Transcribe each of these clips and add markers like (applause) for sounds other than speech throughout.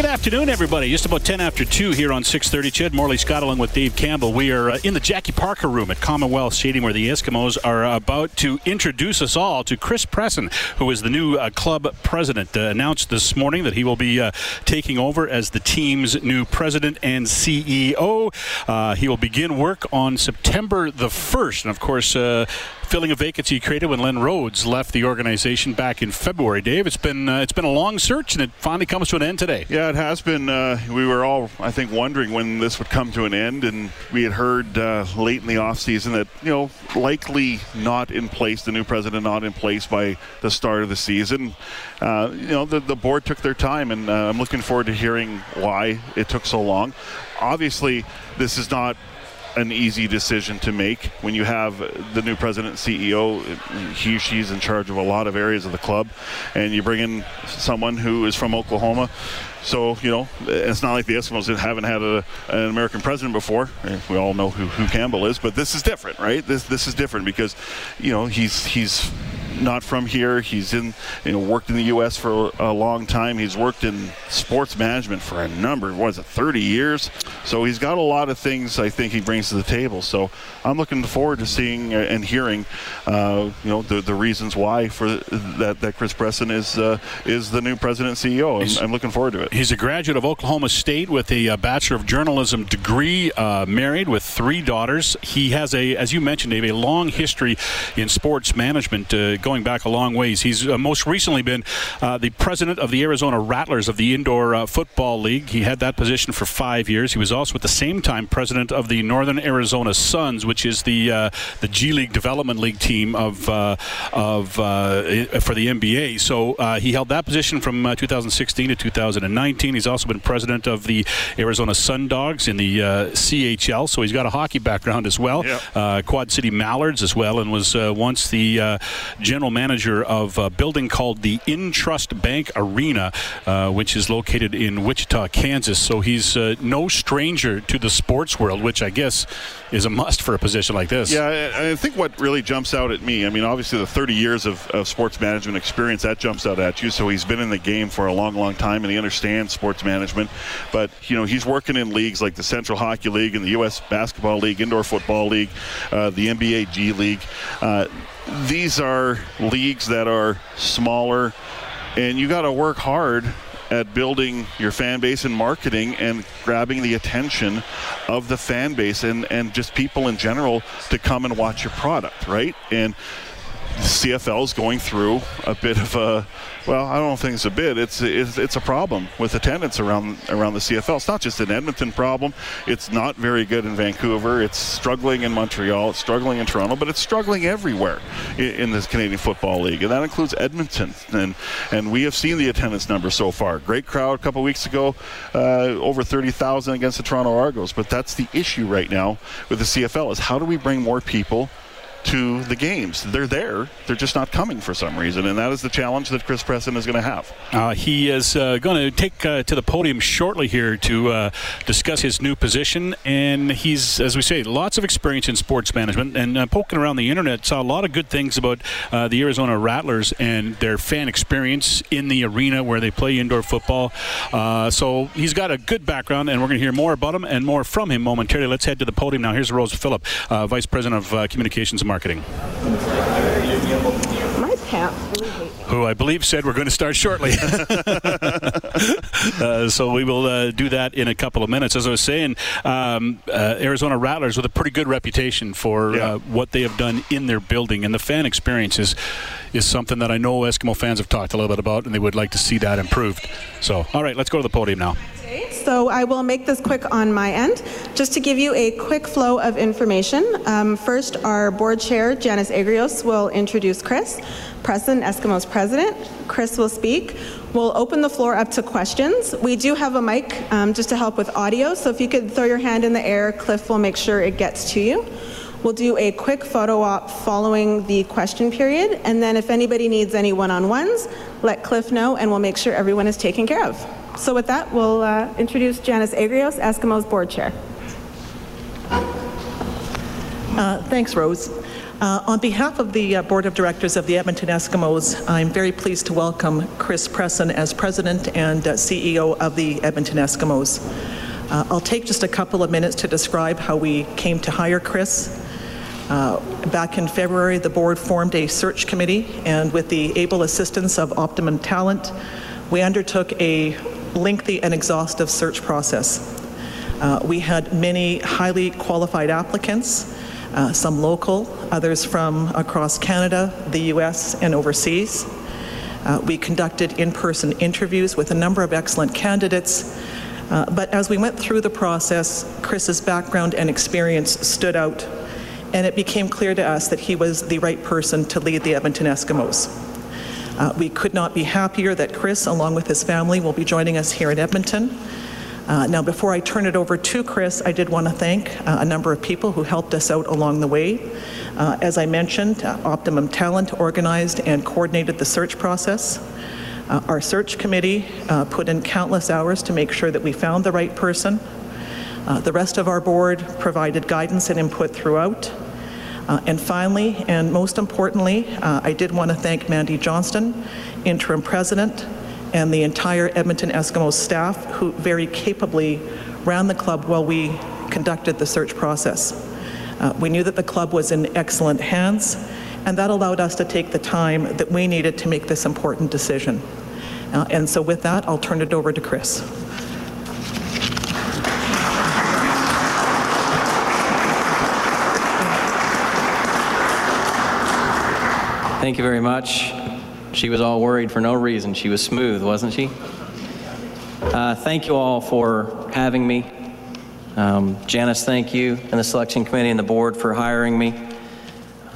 good afternoon, everybody. Just about 10 after 2 here on 630. Ched Morley Scott along with Dave Campbell. We are uh, in the Jackie Parker room at Commonwealth Stadium where the Eskimos are about to introduce us all to Chris Presson, who is the new uh, club president. Uh, announced this morning that he will be uh, taking over as the team's new president and CEO. Uh, he will begin work on September the 1st. And of course, uh, filling a vacancy created when Len Rhodes left the organization back in February. Dave, it's been uh, it's been a long search and it finally comes to an end today. Yeah, it has been. Uh, we were all, I think, wondering when this would come to an end, and we had heard uh, late in the offseason that you know likely not in place, the new president not in place by the start of the season. Uh, you know, the, the board took their time, and uh, I'm looking forward to hearing why it took so long. Obviously, this is not an easy decision to make when you have the new president CEO. He or she's in charge of a lot of areas of the club, and you bring in someone who is from Oklahoma. So you know, it's not like the Eskimos haven't had a, an American president before. We all know who, Hugh Campbell is, but this is different, right? This this is different because you know he's he's not from here. He's in, you know, worked in the U.S. for a long time. He's worked in sports management for a number, what is it, 30 years? So he's got a lot of things I think he brings to the table. So I'm looking forward to seeing and hearing, uh, you know, the, the reasons why for that that Chris Presson is uh, is the new president and CEO. And I'm looking forward to it. He's a graduate of Oklahoma State with a uh, Bachelor of Journalism degree, uh, married with three daughters. He has a, as you mentioned, Dave, a long history in sports management. Uh, going back a long ways. He's uh, most recently been uh, the president of the Arizona Rattlers of the Indoor uh, Football League. He had that position for five years. He was also at the same time president of the Northern Arizona Suns, which is the uh, the G League Development League team of uh, of for the NBA. So he held that position from 2016 to 2019. He's also been president of the Arizona Sundogs in the CHL. So he's got a hockey background as well. Yep. Quad City Mallards as well, and was once the general manager of a building called the Intrust Bank Arena, uh, which is located in Wichita, Kansas. So he's uh, no stranger to the sports world, which I guess is a must for a position like this. Yeah, I think what really jumps out at me, I mean, obviously the 30 years of, of sports management experience, that jumps out at you. So he's been in the game for a long, long time and he understands sports management. But, you know, he's working in leagues like the Central Hockey League and the U.S. Basketball League, Indoor Football League, uh, the NBA G League. Uh, these are leagues that are smaller, and you got to work hard at building your fan base and marketing and grabbing the attention of the fan base and, and just people in general to come and watch your product, right? And CFL is going through a bit of a well, I don't think it's a bit. It's, it's it's a problem with attendance around around the CFL. It's not just an Edmonton problem. It's not very good in Vancouver. It's struggling in Montreal. It's struggling in Toronto, but it's struggling everywhere in, in this Canadian Football League, and that includes Edmonton. And and we have seen the attendance numbers so far. Great crowd a couple weeks ago, uh, over thirty thousand against the Toronto Argos. But that's the issue right now with the CFL is how do we bring more people to the games. They're there, they're just not coming for some reason, and that is the challenge that Chris Presson is going to have. Uh, he is uh, going to take uh, to the podium shortly here to uh, discuss his new position, and he's, as we say, lots of experience in sports management. And uh, poking around the internet, saw a lot of good things about uh, the Arizona Rattlers and their fan experience in the arena where they play indoor football. so he's got a good background, and we're going to hear more about him and more from him momentarily. Let's head to the podium now. Here's Rose Phillip, Vice President of Communications marketing. My pants Who I believe said we're going to start shortly. (laughs) uh, so we will uh, do that in a couple of minutes. As I was saying, um, uh, Arizona Rattlers with a pretty good reputation for yeah. Uh, what they have done in their building, and the fan experience is, is something that I know Eskimo fans have talked a little bit about, and they would like to see that improved. So, all right, let's go to the podium now. So I will make this quick on my end. Just to give you a quick flow of information, um, first our board chair, Janice Agrios, will introduce Chris, Presson Eskimos president. Chris will speak. We'll open the floor up to questions. We do have a mic um, just to help with audio, so if you could throw your hand in the air, Cliff will make sure it gets to you. We'll do a quick photo op following the question period, and then if anybody needs any one-on-ones, let Cliff know and we'll make sure everyone is taken care of. So with that, we'll uh, introduce Janice Agrios, Eskimos board chair. Uh, thanks, Rose. Uh, on behalf of the uh, Board of Directors of the Edmonton Eskimos, I'm very pleased to welcome Chris Presson as President and uh, CEO of the Edmonton Eskimos. Uh, I'll take just a couple of minutes to describe how we came to hire Chris. Uh, back in February, the board formed a search committee, and with the able assistance of Optimum Talent, we undertook a lengthy and exhaustive search process. Uh, we had many highly qualified applicants uh, some local, others from across Canada, the US, and overseas. Uh, we conducted in-person interviews with a number of excellent candidates, uh, but as we went through the process, Chris's background and experience stood out, and it became clear to us that he was the right person to lead the Edmonton Eskimos. Uh, we could not be happier that Chris, along with his family, will be joining us here in Edmonton. Uh, now, before I turn it over to Chris, I did want to thank uh, a number of people who helped us out along the way. Uh, as I mentioned, uh, Optimum Talent organized and coordinated the search process. Uh, our search committee uh, put in countless hours to make sure that we found the right person. the rest of our board provided guidance and input throughout. And finally, and most importantly, I did want to thank Mandy Johnston, interim president, and the entire Edmonton Eskimos staff who very capably ran the club while we conducted the search process. Uh, we knew that the club was in excellent hands, and that allowed us to take the time that we needed to make this important decision. Uh, and so with that, I'll turn it over to Chris. Thank you very much. She was all worried for no reason. She was smooth, wasn't she? Uh, thank you all for having me. Um, Janice, thank you, and the selection committee and the board for hiring me.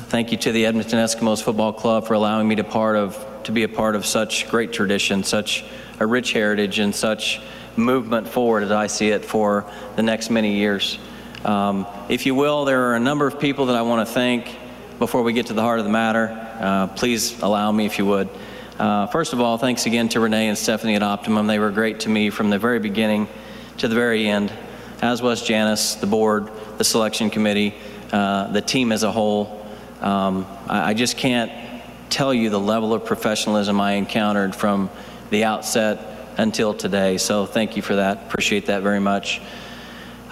Thank you to the Edmonton Eskimos Football Club for allowing me to part of to be a part of such great tradition, such a rich heritage, and such movement forward as I see it for the next many years. Um, if you will, there are a number of people that I want to thank before we get to the heart of the matter. Uh, please allow me if you would. Uh, first of all, thanks again to Renee and Stephanie at Optimum. They were great to me from the very beginning to the very end, as was Janice, the board, the selection committee, uh, the team as a whole. Um, I, I, just can't tell you the level of professionalism I encountered from the outset until today. So thank you for that. Appreciate that very much.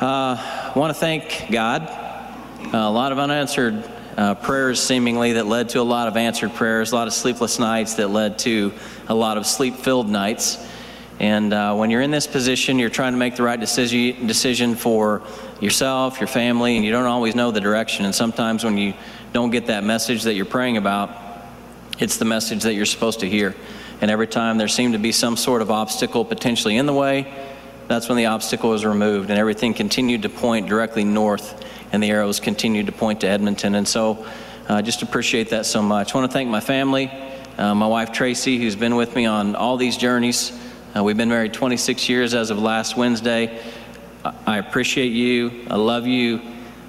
I uh, want to thank God. a lot of unanswered uh, prayers seemingly that led to a lot of answered prayers, a lot of sleepless nights that led to a lot of sleep filled nights. And uh, when you're in this position, you're trying to make the right decision, decision for yourself, your family, and you don't always know the direction. And sometimes when you don't get that message that you're praying about, it's the message that you're supposed to hear. And every time there seemed to be some sort of obstacle potentially in the way, that's when the obstacle was removed and everything continued to point directly north and the arrows continued to point to Edmonton. And so I uh, just appreciate that so much. I want to thank my family, uh, my wife Tracy, who's been with me on all these journeys. Uh, we've been married 26 years as of last Wednesday. I appreciate you. I love you.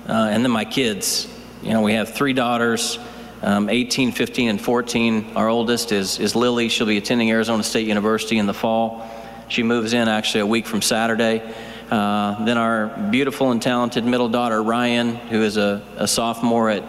Uh, and then my kids. You know, we have three daughters. Um, 18, 15, and 14. Our oldest is, is Lily. She'll be attending Arizona State University in the fall. She moves in actually a week from Saturday. Uh, then our beautiful and talented middle daughter, Ryan, who is a, a sophomore at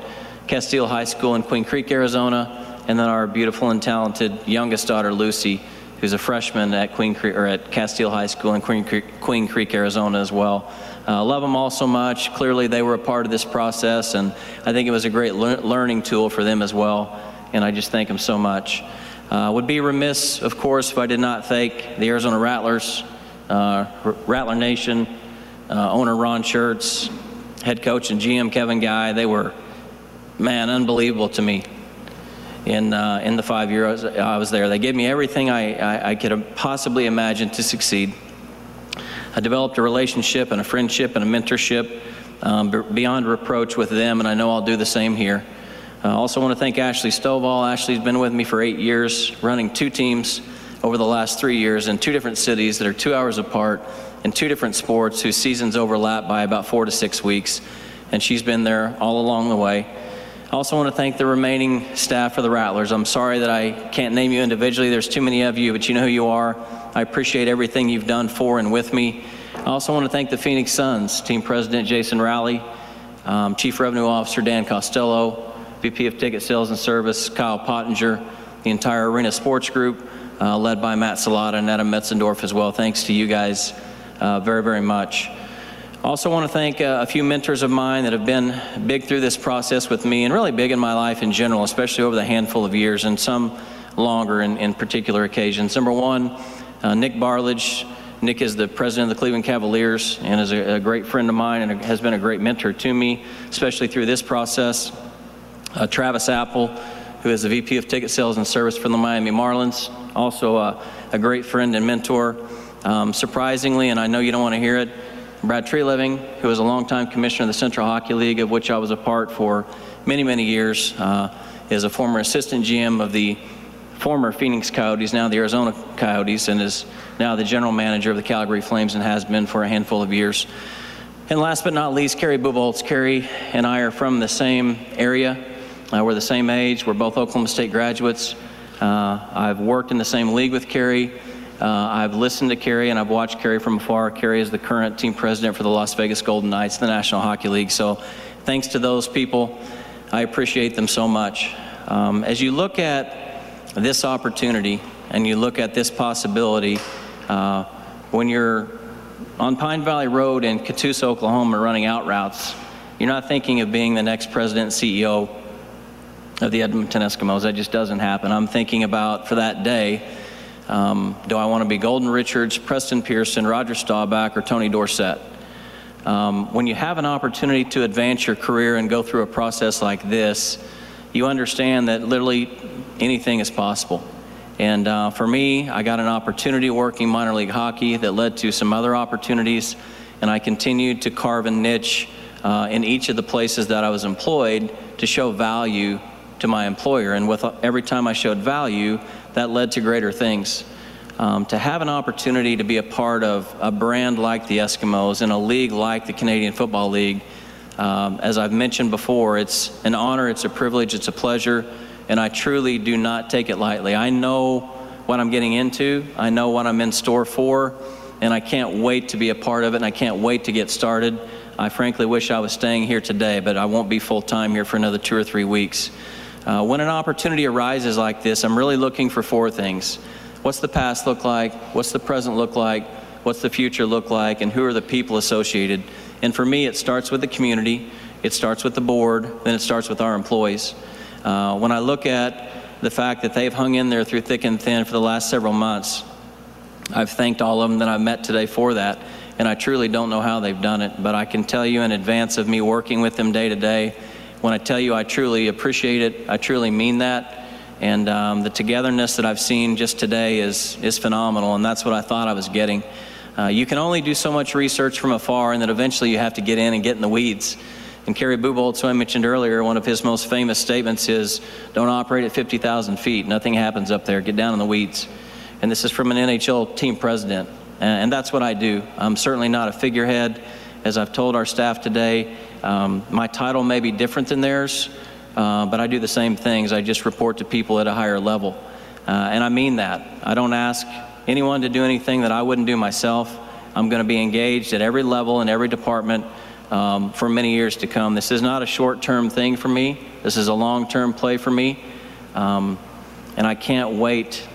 Casteel High School in Queen Creek, Arizona. And then our beautiful and talented youngest daughter, Lucy, who's a freshman at Queen Creek or at Casteel High School in Queen Creek, Queen Creek Arizona as well. Uh, love them all so much. Clearly, they were a part of this process, and I think it was a great le- learning tool for them as well. And I just thank them so much. Uh, would be remiss, of course, if I did not thank the Arizona Rattlers Rattler Nation, uh, owner Ron Shurts, head coach and GM Kevin Guy. They were, man, unbelievable to me in, uh, in the five years I was there. They gave me everything I, I, I could possibly imagine to succeed. I developed a relationship and a friendship and a mentorship um, beyond reproach with them, and I know I'll do the same here. I also want to thank Ashley Stovall. Ashley's been with me for eight years, running two teams over the last three years in two different cities that are two hours apart in two different sports whose seasons overlap by about four to six weeks. And she's been there all along the way. I also want to thank the remaining staff for the Rattlers. I'm sorry that I can't name you individually. There's too many of you, but you know who you are. I appreciate everything you've done for and with me. I also want to thank the Phoenix Suns, team president Jason Rowley, um, Chief Revenue Officer Dan Costello, VP of Ticket Sales and Service, Kyle Pottinger, the entire Arena Sports Group, uh, led by Matt Salata and Adam Metzendorf as well. Thanks to you guys uh, very, very much. Also want to thank uh, a few mentors of mine that have been big through this process with me and really big in my life in general, especially over the handful of years and some longer in, in particular occasions. Number one, uh, Nick Barlage. Nick is the president of the Cleveland Cavaliers and is a, a great friend of mine and has been a great mentor to me, especially through this process. Uh, Travis Apple, who is the VP of Ticket Sales and Service for the Miami Marlins, also uh, a great friend and mentor. Um, surprisingly, and I know you don't want to hear it, Brad Treliving, who is a longtime commissioner of the Central Hockey League, of which I was a part for many, many years, uh, is a former assistant GM of the former Phoenix Coyotes, now the Arizona Coyotes, and is now the general manager of the Calgary Flames and has been for a handful of years. And last but not least, Kerry Bubolz. Kerry and I are from the same area. Uh, we're the same age. We're both Oklahoma State graduates. Uh, I've worked in the same league with Kerry. Uh, I've listened to Kerry and I've watched Kerry from afar. Kerry is the current team president for the Las Vegas Golden Knights, the National Hockey League. So thanks to those people. I appreciate them so much. Um, as you look at this opportunity and you look at this possibility, uh, when you're on Pine Valley Road in Catoosa, Oklahoma, running out routes, you're not thinking of being the next president CEO of the Edmonton Eskimos. That just doesn't happen. I'm thinking about for that day um, do I want to be Golden Richards, Preston Pearson, Roger Staubach, or Tony Dorsett? Um, when you have an opportunity to advance your career and go through a process like this, you understand that literally anything is possible. And uh, for me, I got an opportunity working minor league hockey that led to some other opportunities, and I continued to carve a niche uh, in each of the places that I was employed to show value to my employer. And with every time I showed value, that led to greater things. Um, to have an opportunity to be a part of a brand like the Eskimos in a league like the Canadian Football League, um, as I've mentioned before, it's an honor, it's a privilege, it's a pleasure, and I truly do not take it lightly. I know what I'm getting into, I know what I'm in store for, and I can't wait to be a part of it, and I can't wait to get started. I frankly wish I was staying here today, but I won't be full time here for another two or three weeks. Uh, when an opportunity arises like this, I'm really looking for four things. What's the past look like? What's the present look like? What's the future look like? And who are the people associated? And for me, it starts with the community, it starts with the board, then it starts with our employees. Uh, when I look at the fact that they've hung in there through thick and thin for the last several months, I've thanked all of them that I've met today for that. And I truly don't know how they've done it, but I can tell you in advance of me working with them day to day when I tell you I truly appreciate it, I truly mean that. And um, the togetherness that I've seen just today is, is phenomenal, and that's what I thought I was getting. Uh, you can only do so much research from afar, and then eventually you have to get in and get in the weeds. And Kerry Bubolz, who I mentioned earlier, one of his most famous statements is, don't operate at 50,000 feet. Nothing happens up there. Get down in the weeds. And this is from an NHL team president. And that's what I do. I'm certainly not a figurehead. As I've told our staff today, um, my title may be different than theirs, uh, but I do the same things. I just report to people at a higher level. Uh, and I mean that. I don't ask anyone to do anything that I wouldn't do myself. I'm going to be engaged at every level in every department um, for many years to come. This is not a short term thing for me, this is a long term play for me. Um, and I can't wait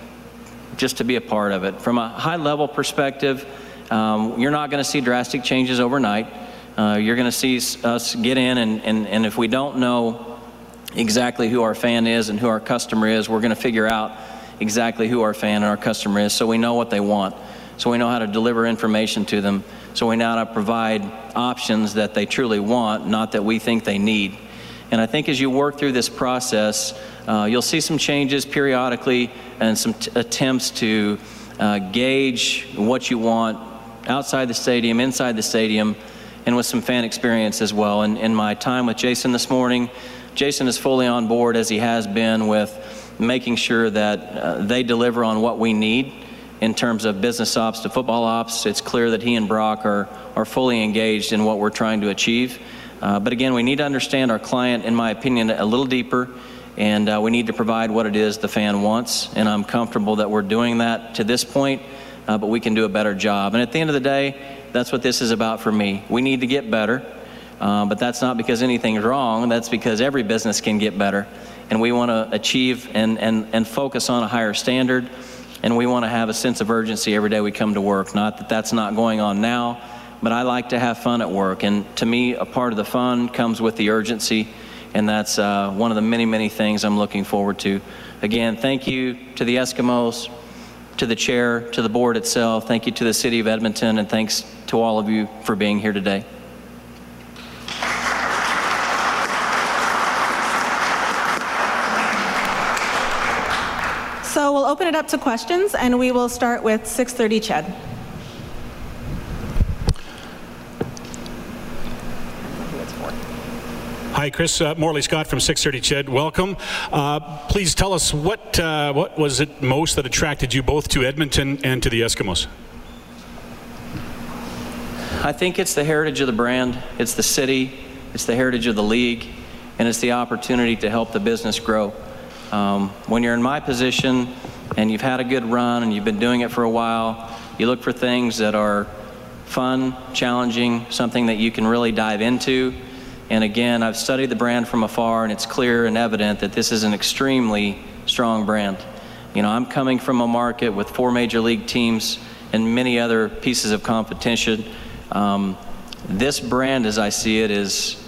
just to be a part of it. From a high level perspective, um, you're not going to see drastic changes overnight. Uh, you're going to see us get in, and, and, and if we don't know exactly who our fan is and who our customer is, we're going to figure out exactly who our fan and our customer is so we know what they want, so we know how to deliver information to them, so we know how to provide options that they truly want, not that we think they need. And I think as you work through this process, uh, you'll see some changes periodically and some t- attempts to uh, gauge what you want outside the stadium, inside the stadium, and with some fan experience as well. And in my time with Jason this morning, Jason is fully on board as he has been with making sure that uh, they deliver on what we need in terms of business ops to football ops. It's clear that he and Brock are, are fully engaged in what we're trying to achieve. Uh, but again, we need to understand our client, in my opinion, a little deeper, and uh, we need to provide what it is the fan wants. And I'm comfortable that we're doing that to this point, uh, but we can do a better job. And at the end of the day, that's what this is about for me. We need to get better. Uh, but that's not because anything's wrong. That's because every business can get better. And we want to achieve and, and, and focus on a higher standard. And we want to have a sense of urgency every day we come to work. Not that that's not going on now, but I like to have fun at work. And to me, a part of the fun comes with the urgency. And that's uh, one of the many, many things I'm looking forward to. Again, thank you to the Eskimos, to the chair, to the board itself. Thank you to the city of Edmonton, and thanks to all of you for being here today. So we'll open it up to questions, and we will start with 630 Ched. Hi, Chris. Uh, Morley Scott from 630 Ched. Welcome. Uh, please tell us what uh, what was it most that attracted you both to Edmonton and to the Eskimos? I think it's the heritage of the brand, it's the city, it's the heritage of the league, and it's the opportunity to help the business grow. Um, when you're in my position and you've had a good run and you've been doing it for a while, you look for things that are fun, challenging, something that you can really dive into. And again, I've studied the brand from afar, and it's clear and evident that this is an extremely strong brand. You know, I'm coming from a market with four major league teams and many other pieces of competition. Um, this brand, as I see it, is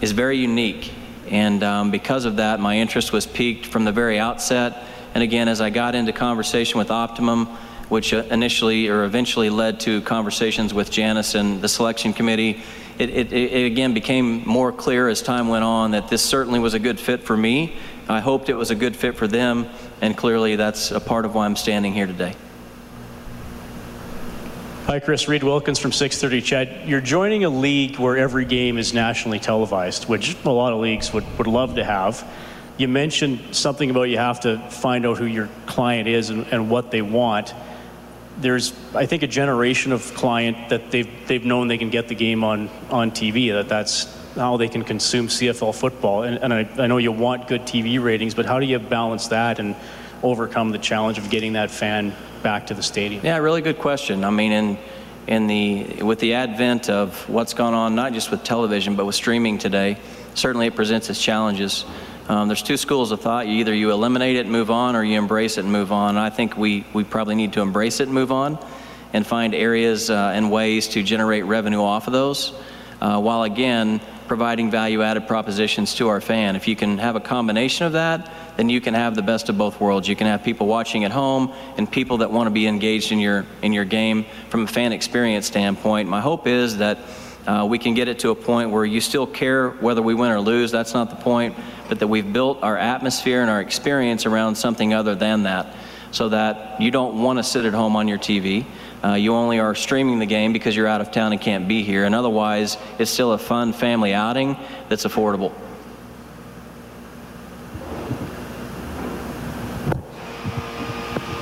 is very unique, and um, because of that, my interest was piqued from the very outset. And again, as I got into conversation with Optimum, which initially or eventually led to conversations with Janice and the selection committee, it, it, it, again became more clear as time went on that this certainly was a good fit for me. I hoped it was a good fit for them, and clearly that's a part of why I'm standing here today. Hi, Chris. Reid Wilkins from 630 Ched. You're joining a league where every game is nationally televised, which a lot of leagues would, would love to have. You mentioned something about you have to find out who your client is and, and what they want. There's, I think, a generation of client that they've, they've known they can get the game on, on TV, that that's how they can consume CFL football. And, and I, I know you want good TV ratings, but how do you balance that and overcome the challenge of getting that fan back to the stadium? Yeah, really good question. I mean, in in the with the advent of what's gone on, not just with television but with streaming today, certainly it presents its challenges. Um, there's two schools of thought. Either you eliminate it and move on, or you embrace it and move on. And I think we we probably need to embrace it and move on, and find areas uh, and ways to generate revenue off of those, uh, while again providing value-added propositions to our fan. If you can have a combination of that, then you can have the best of both worlds. You can have people watching at home and people that want to be engaged in your in your game from a fan experience standpoint. My hope is that uh, we can get it to a point where you still care whether we win or lose. That's not the point, but that we've built our atmosphere and our experience around something other than that, so that you don't want to sit at home on your TV. Uh, you only are streaming the game because you're out of town and can't be here, and otherwise, it's still a fun family outing that's affordable.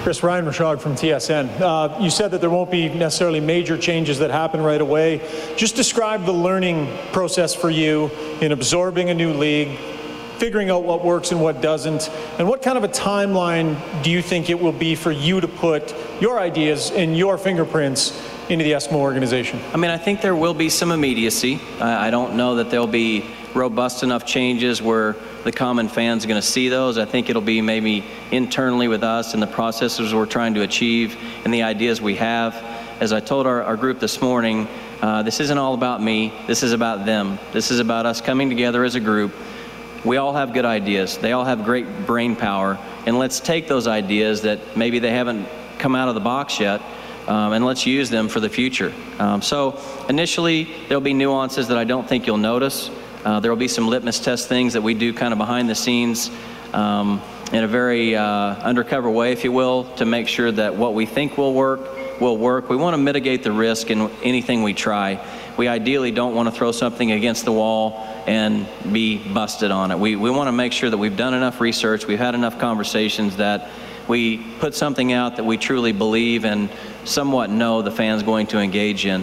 Chris Ryan Rishaug from TSN. Uh, you said that there won't be necessarily major changes that happen right away. Just describe the learning process for you in absorbing a new league, figuring out what works and what doesn't, and what kind of a timeline do you think it will be for you to put your ideas and your fingerprints into the Eskimo organization? I mean, I think there will be some immediacy. I, I don't know that there'll be robust enough changes where the common fans are going to see those. I think it'll be maybe internally with us and the processes we're trying to achieve and the ideas we have. As I told our, our group this morning, uh, this isn't all about me. This is about them. This is about us coming together as a group. We all have good ideas. They all have great brain power. And let's take those ideas that maybe they haven't come out of the box yet um, and let's use them for the future. Um, so initially, there'll be nuances that I don't think you'll notice. Uh, there will be some litmus test things that we do kind of behind the scenes um, in a very uh, undercover way, if you will, to make sure that what we think will work will work. We want to mitigate the risk in anything we try. We ideally don't want to throw something against the wall and be busted on it. We, we want to make sure that we've done enough research, we've had enough conversations that we put something out that we truly believe and somewhat know the fan's going to engage in.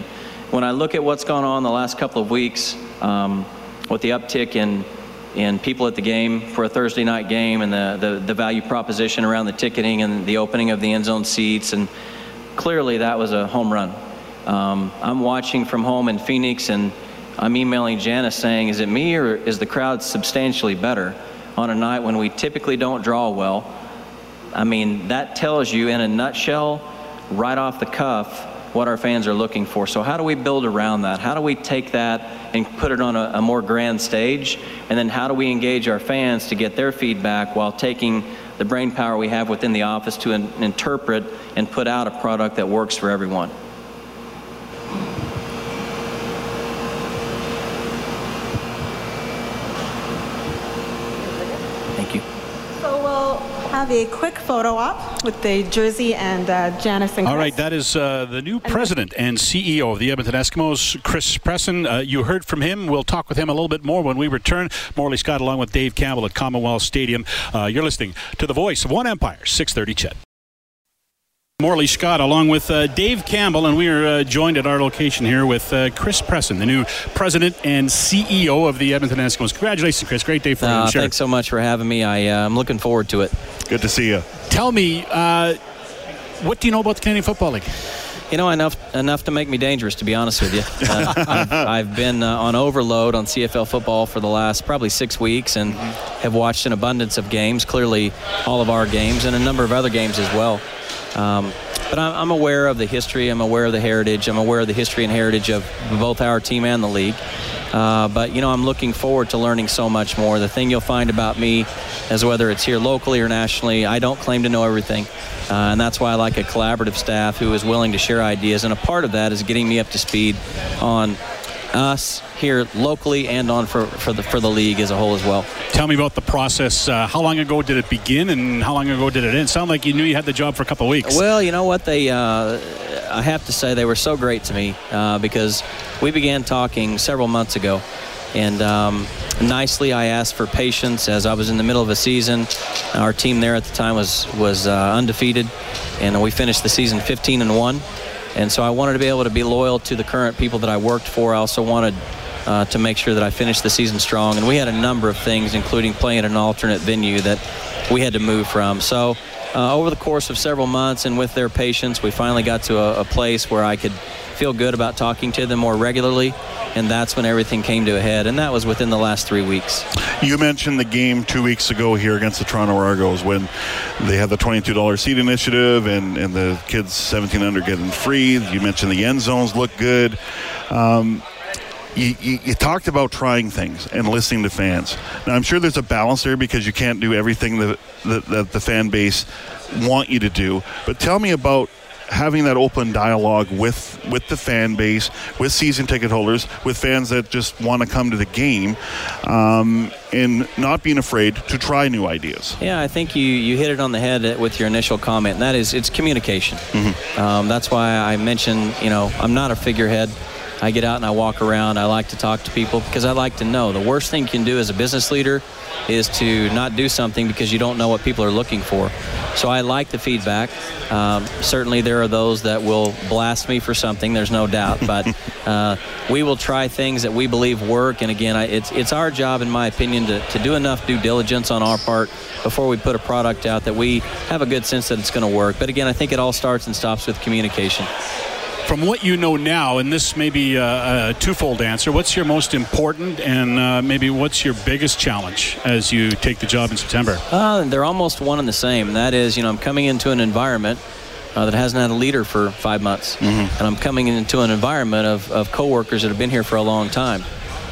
When I look at what's gone on the last couple of weeks, um, with the uptick in in people at the game for a Thursday night game and the, the, the, value proposition around the ticketing and the opening of the end zone seats. And clearly that was a home run. Um, I'm watching from home in Phoenix and, I'm emailing Janice saying, is it me or is the crowd substantially better on a night when we typically don't draw well? I mean, that tells you in a nutshell, right off the cuff, what our fans are looking for. So, how do we build around that? How do we take that and put it on a, a more grand stage? And then, how do we engage our fans to get their feedback while taking the brain power we have within the office to in, interpret and put out a product that works for everyone? Thank you. So we'll have a quick photo op with the jersey and uh, Janice and Chris. All right, that is uh, the new president and CEO of the Edmonton Eskimos, Chris Presson. Uh, you heard from him. We'll talk with him a little bit more when we return. Morley Scott along with Dave Campbell at Commonwealth Stadium. Uh, you're listening to the voice of One Empire, 630 Ched. Morley Scott along with uh, Dave Campbell, and we are uh, joined at our location here with uh, Chris Presson, the new president and CEO of the Edmonton Eskimos. Congratulations, Chris. Great day for you. Uh, Sure. Thanks so much for having me. I, uh, I'm looking forward to it. Good to see you. Tell me, uh, what do you know about the Canadian Football League? You know, enough enough to make me dangerous, to be honest with you. Uh, I've, I've been uh, on overload on CFL football for the last probably six weeks and have watched an abundance of games, clearly all of our games, and a number of other games as well. Um, but I'm, I'm aware of the history, I'm aware of the heritage, I'm aware of the history and heritage of both our team and the league. Uh, but, you know, I'm looking forward to learning so much more. The thing you'll find about me is whether it's here locally or nationally, I don't claim to know everything. Uh, and that's why I like a collaborative staff who is willing to share ideas. And a part of that is getting me up to speed on us here locally and on for, for the for the league as a whole as well. Tell me about the process. Uh, how long ago did it begin, and how long ago did it end? Sound like you knew you had the job for a couple weeks. Well, you know what they. Uh, I have to say they were so great to me uh, because we began talking several months ago, and um, nicely I asked for patience as I was in the middle of a season. Our team there at the time was was uh, undefeated, and we finished the season 15 and one. And so I wanted to be able to be loyal to the current people that I worked for. I also wanted uh, to make sure that I finished the season strong. And we had a number of things, including playing an alternate venue that we had to move from. So uh, over the course of several months and with their patience, we finally got to a, a place where I could feel good about talking to them more regularly. And that's when everything came to a head. And that was within the last three weeks. You mentioned the game two weeks ago here against the Toronto Argos when they had the $22 seat initiative and, and the kids 17 under getting free. You mentioned the end zones look good. Um, you, you, you, talked about trying things and listening to fans. Now, I'm sure there's a balance there because you can't do everything that, that, that the fan base want you to do. But tell me about having that open dialogue with with the fan base, with season ticket holders, with fans that just want to come to the game, um, and not being afraid to try new ideas. Yeah, I think you you hit it on the head with your initial comment, and that is it's communication. Mm-hmm. Um, that's why I mentioned, you know, I'm not a figurehead. I get out and I walk around. I like to talk to people because I like to know. The worst thing you can do as a business leader is to not do something because you don't know what people are looking for. So I like the feedback. Um, certainly, there are those that will blast me for something. There's no doubt, but (laughs) uh, we will try things that we believe work. And again, I, it's it's our job, in my opinion, to, to do enough due diligence on our part before we put a product out that we have a good sense that it's going to work. But again, I think it all starts and stops with communication from what you know now, and this may be a, a twofold answer, what's your most important and uh, maybe what's your biggest challenge as you take the job in September? Uh, they're almost one and the same. That is, you know, I'm coming into an environment uh, that hasn't had a leader for five months. Mm-hmm. And I'm coming into an environment of, of coworkers that have been here for a long time.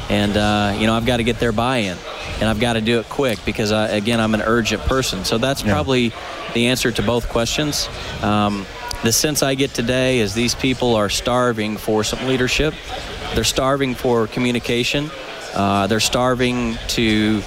And, uh, you know, I've got to get their buy in. And I've got to do it quick because, I, again, I'm an urgent person. So that's yeah. probably the answer to both questions. Um, the sense I get today is these people are starving for some leadership. They're starving for communication. Uh, they're starving to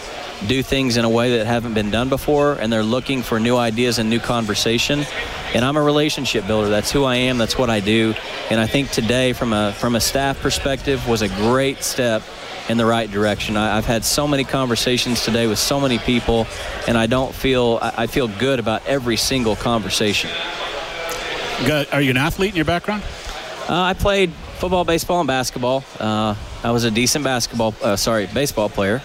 do things in a way that haven't been done before, and they're looking for new ideas and new conversation. And I'm a relationship builder. That's who I am. That's what I do. And I think today, from a from a staff perspective, was a great step in the right direction. I, have had so many conversations today with so many people, and I don't feel I, I feel good about every single conversation. Are you an athlete in your background? Uh, I played football, baseball, and basketball. Uh, I was a decent basketball, uh, sorry, baseball player.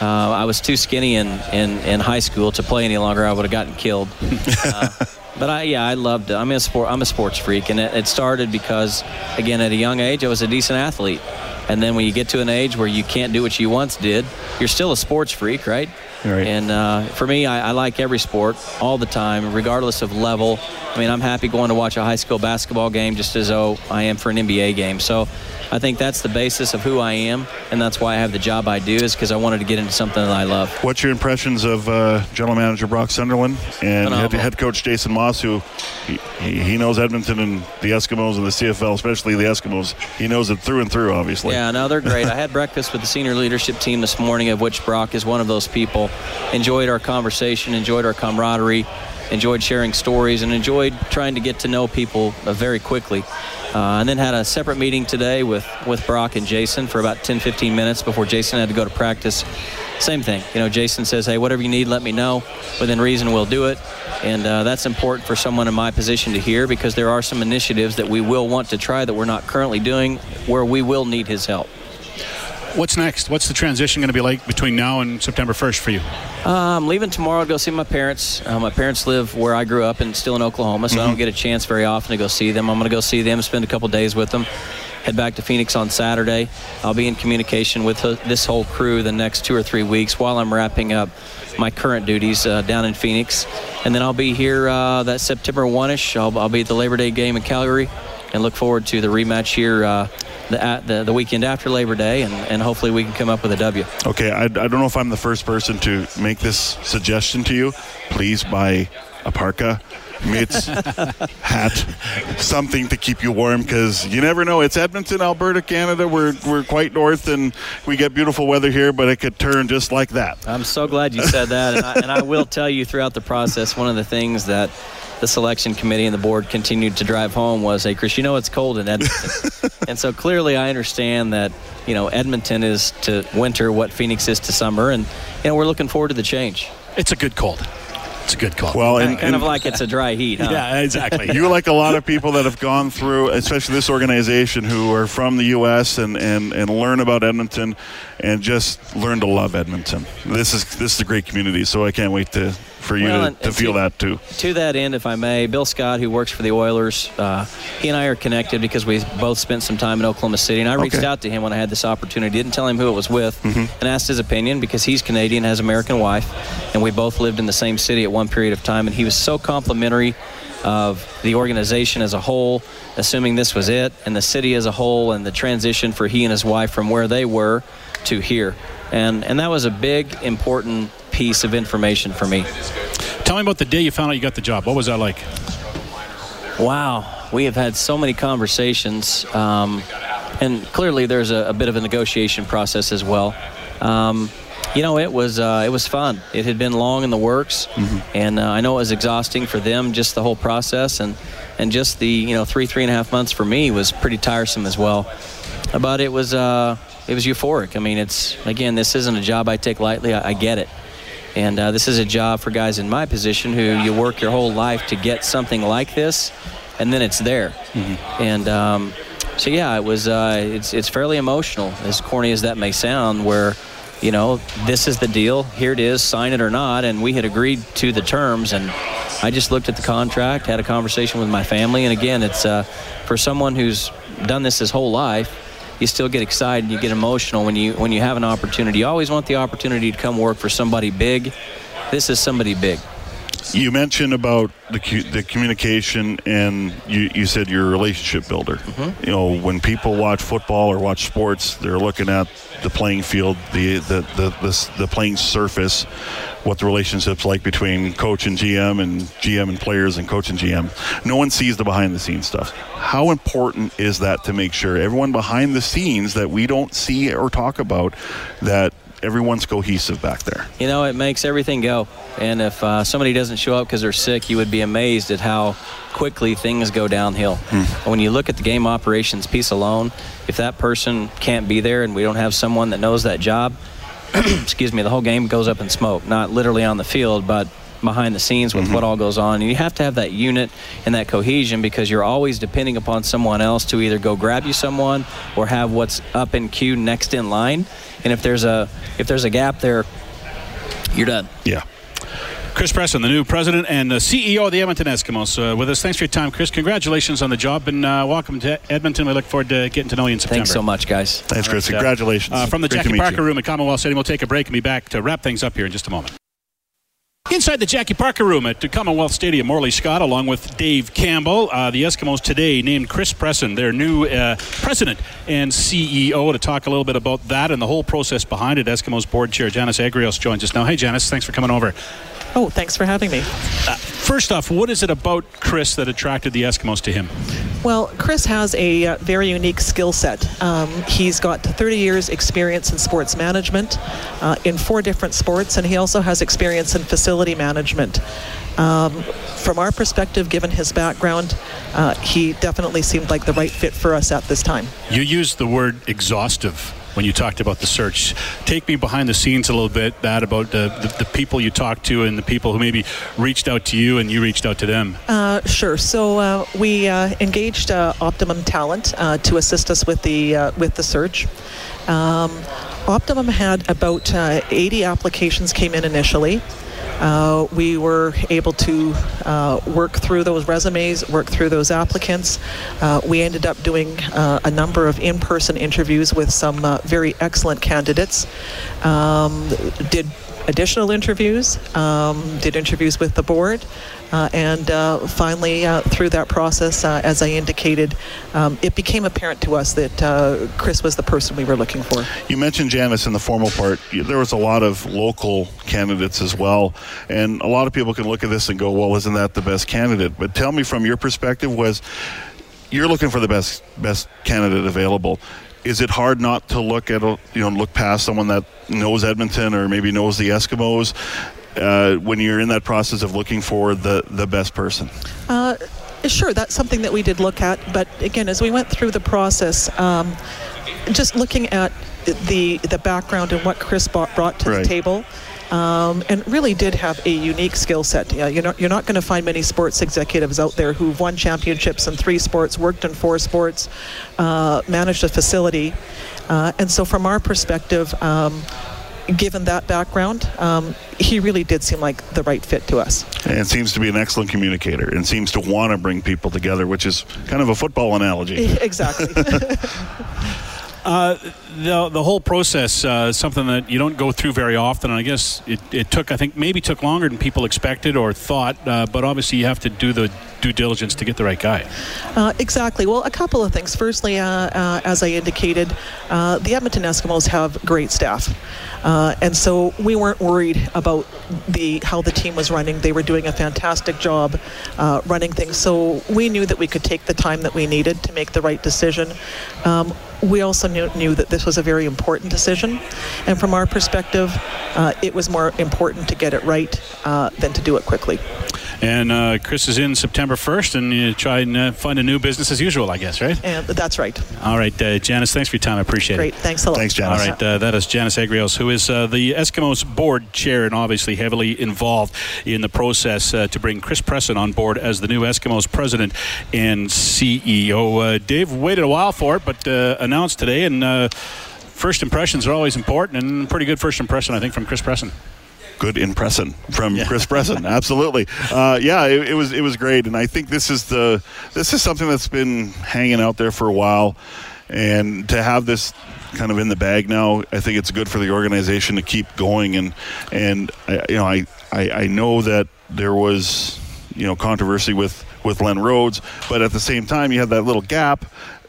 Uh, I was too skinny in, in, in high school to play any longer. I would have gotten killed. (laughs) But I, yeah, I loved it. I'm a sport. I'm a sports freak, and it, it started because, again, at a young age, I was a decent athlete. And then when you get to an age where you can't do what you once did, you're still a sports freak, right? Right. And uh, for me, I, I like every sport all the time, regardless of level. I mean, I'm happy going to watch a high school basketball game just as though I am for an NBA game. So I think that's the basis of who I am, and that's why I have the job I do, is because I wanted to get into something that I love. What's your impressions of uh, General Manager Brock Sunderland and head, head coach Jason Maas, who he, he he knows Edmonton and the Eskimos and the CFL, especially the Eskimos. He knows it through and through, obviously. Yeah, no, they're great. I had (laughs) breakfast with the senior leadership team this morning, of which Brock is one of those people. Enjoyed our conversation, enjoyed our camaraderie, enjoyed sharing stories, and enjoyed trying to get to know people uh, very quickly. Uh, and then had a separate meeting today with, with Brock and Jason for about 10, 15 minutes before Jason had to go to practice. Same thing. You know, Jason says, hey, whatever you need, let me know. Within reason, we'll do it. And uh, that's important for someone in my position to hear because there are some initiatives that we will want to try that we're not currently doing where we will need his help. What's next? What's the transition going to be like between now and September 1st for you? Uh, I'm leaving tomorrow to go see my parents. Uh, my parents live where I grew up and still in Oklahoma, so I don't get a chance very often to go see them. I'm going to go see them, spend a couple days with them, head back to Phoenix on Saturday. I'll be in communication with this whole crew the next two or three weeks while I'm wrapping up my current duties uh, down in Phoenix. And then I'll be here uh, that September 1ish. I'll, I'll be at the Labor Day game in Calgary and look forward to the rematch here uh, the, at the, the weekend after Labor Day, and, and hopefully we can come up with a W. Okay, I, I don't know if I'm the first person to make this suggestion to you. Please buy a parka, mitts, (laughs) hat, something to keep you warm because you never know. It's Edmonton, Alberta, Canada. We're, we're quite north and we get beautiful weather here, but it could turn just like that. I'm so glad you said that, and I, and I will tell you throughout the process, one of the things that the selection committee and the board continued to drive home was, "Hey, Chris, you know it's cold in Edmonton," (laughs) and so clearly I understand that you know Edmonton is to winter what Phoenix is to summer, and you know we're looking forward to the change. It's a good cold. It's a good cold. Well, and, kind of like it's a dry heat, huh? yeah, exactly. you're like a lot of people that have gone through, especially this organization, who are from the U.S. and, and, and learn about Edmonton and just learn to love Edmonton. This is this is a great community, so I can't wait to for you Well, to, and- to and feel to- that too. To that end, if I may, Bill Scott, who works for the Oilers, uh, he and I are connected because we both spent some time in Oklahoma City. And I reached Okay. out to him when I had this opportunity. Didn't tell him who it was with, and asked his opinion because he's Canadian, has American wife, and we both lived in the same city at one period of time. And he was so complimentary of the organization as a whole, assuming this was it, and the city as a whole, and the transition for he and his wife from where they were to here. And and that was a big, important piece of information for me. Tell me about the day you found out you got the job. What was that like? Wow, we have had so many conversations, um, and clearly there's a, a bit of a negotiation process as well. Um, you know, it was uh, it was fun. It had been long in the works, and uh, I know it was exhausting for them, just the whole process, and and just the you know three three and a half months for me was pretty tiresome as well. But it was uh, it was euphoric. I mean, it's again, this isn't a job I take lightly. I, I get it. And uh, this is a job for guys in my position who you work your whole life to get something like this, and then it's there. And um, so, yeah, it was. Uh, it's it's fairly emotional, as corny as that may sound. Where, you know, this is the deal. Here it is. Sign it or not. And we had agreed to the terms. And I just looked at the contract, had a conversation with my family. And again, it's uh, for someone who's done this his whole life you still get excited, and you get emotional when you when you have an opportunity. You always want the opportunity to come work for somebody big. This is somebody big. You mentioned about the the communication, and you, you said you're a relationship builder. Mm-hmm. You know, when people watch football or watch sports, they're looking at the playing field, the the the the, the playing surface, what the relationship's like between coach and GM, and GM and players, and coach and GM. No one sees the behind the scenes stuff. How important is that to make sure everyone behind the scenes that we don't see or talk about that everyone's cohesive back there? You know, it makes everything go. And if uh, somebody doesn't show up because they're sick, you would be amazed at how quickly things go downhill. When you look at the game operations piece alone, if that person can't be there and we don't have someone that knows that job, (clears throat) excuse me, the whole game goes up in smoke. Not literally on the field, but behind the scenes with what all goes on. And you have to have that unit and that cohesion because you're always depending upon someone else to either go grab you someone or have what's up in queue next in line. And if there's a if there's a gap there, you're done. Yeah. Chris Presson, the new president and the CEO of the Edmonton Eskimos, uh, with us. Thanks for your time, Chris. Congratulations on the job and uh, welcome to Edmonton. We look forward to getting to know you in September. Thanks so much, guys. Thanks, Chris. Congratulations. Uh, from the Great Jackie Parker you. room at Commonwealth Stadium, we'll take a break and be back to wrap things up here in just a moment. Inside the Jackie Parker room at Commonwealth Stadium, Morley Scott, along with Dave Campbell. Uh, the Eskimos today named Chris Presson their new uh, president and CEO to talk a little bit about that and the whole process behind it. Eskimos board chair Janice Agrios joins us now. Hey, Janice, thanks for coming over. Oh, thanks for having me. First off, what is it about Chris that attracted the Eskimos to him? Well, Chris has a uh, very unique skill set. Um, he's got 30 years experience in sports management uh, in four different sports, and he also has experience in facility management. Um, from our perspective, given his background, uh, he definitely seemed like the right fit for us at this time. You used the word exhaustive when you talked about the search. Take me behind the scenes a little bit, that about the, the, the people you talked to and the people who maybe reached out to you and you reached out to them. Uh, sure. So uh, we uh, engaged uh, Optimum Talent uh, to assist us with the uh, with the search. Um, Optimum had about uh, 80 applications came in initially. Uh, we were able to uh, work through those resumes, work through those applicants. Uh, we ended up doing uh, a number of in-person interviews with some uh, very excellent candidates. Um, did additional interviews, um, did interviews with the board, uh, and uh, finally, uh, through that process, uh, as I indicated, um, it became apparent to us that uh, Chris was the person we were looking for. You mentioned Janice in the formal part. There was a lot of local candidates as well, and a lot of people can look at this and go, "Well, isn't that the best candidate?" But tell me, from your perspective, was you're looking for the best best candidate available. Is it hard not to look at you know look past someone that knows Edmonton or maybe knows the Eskimos uh, when you're in that process of looking for the the best person? Uh, sure, that's something that we did look at, but again, as we went through the process, um, just looking at the the background and what Chris brought, brought to Right. the table. Um, and really did have a unique skill set. Yeah, you're not, you're not going to find many sports executives out there who've won championships in three sports, worked in four sports, uh, managed a facility. Uh, and so, from our perspective, um, given that background, um, he really did seem like the right fit to us. And seems to be an excellent communicator and seems to want to bring people together, which is kind of a football analogy. exactly. (laughs) (laughs) Uh, the, the whole process uh, something that you don't go through very often. I guess it, it took, I think, maybe took longer than people expected or thought. Uh, but obviously, you have to do the due diligence to get the right guy. Uh, exactly. Well, a couple of things. Firstly, uh, uh, as I indicated, uh, the Edmonton Eskimos have great staff, and so we weren't worried about the how the team was running. They were doing a fantastic job running things. So we knew that we could take the time that we needed to make the right decision. Um, we also knew, knew that this was a very important decision, and from our perspective, uh, it was more important to get it right uh, than to do it quickly. And uh, Chris is in September 1st, and you try and uh, find a new business as usual, I guess, right? And that's right. All right, uh, Janice, thanks for your time. I appreciate Great. it. Great. Thanks a lot. Thanks, All Janice. right, uh, that is Janice Agrios, who is uh, the Eskimos board chair and obviously heavily involved in the process uh, to bring Chris Presson on board as the new Eskimos president and CEO. Uh, Dave waited a while for it, but uh, announced today, and uh, first impressions are always important, and pretty good first impression, I think, from Chris Presson. Good impression from Chris Presson. (laughs) Absolutely, uh, yeah, it, it was it was great, and I think this is the this is something that's been hanging out there for a while, and to have this kind of in the bag now, I think it's good for the organization to keep going, and and I, you know I, I I know that there was you know controversy with with Len Rhodes, but at the same time you have that little gap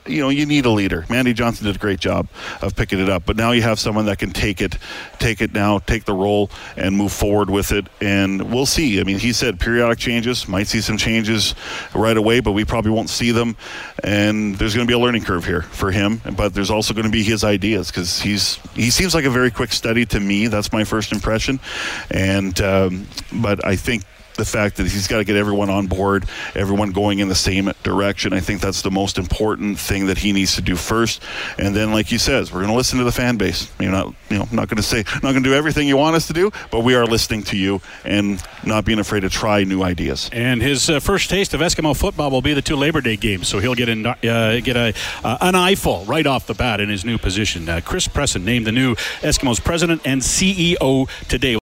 you know you need a leader. Mandy Johnson did a great job of picking it up, but now you have someone that can take it, take it now, take the role, and move forward with it. And we'll see. I mean, he said periodic changes. Might see some changes right away, but we probably won't see them. And there's going to be a learning curve here for him. But there's also going to be his ideas because he's he seems like a very quick study to me. That's my first impression. And um, but I think the fact that he's got to get everyone on board, everyone going in the same direction. I think that's the most important thing that he needs to do first. And then, like he says, we're going to listen to the fan base. You're not, you know, not going to say, not going to do everything you want us to do, but we are listening to you and not being afraid to try new ideas. And his uh, first taste of Eskimo football will be the two Labor Day games, so he'll get in, uh, get a uh, an eyeful right off the bat in his new position. Uh, Chris Presson named the new Eskimos president and CEO today.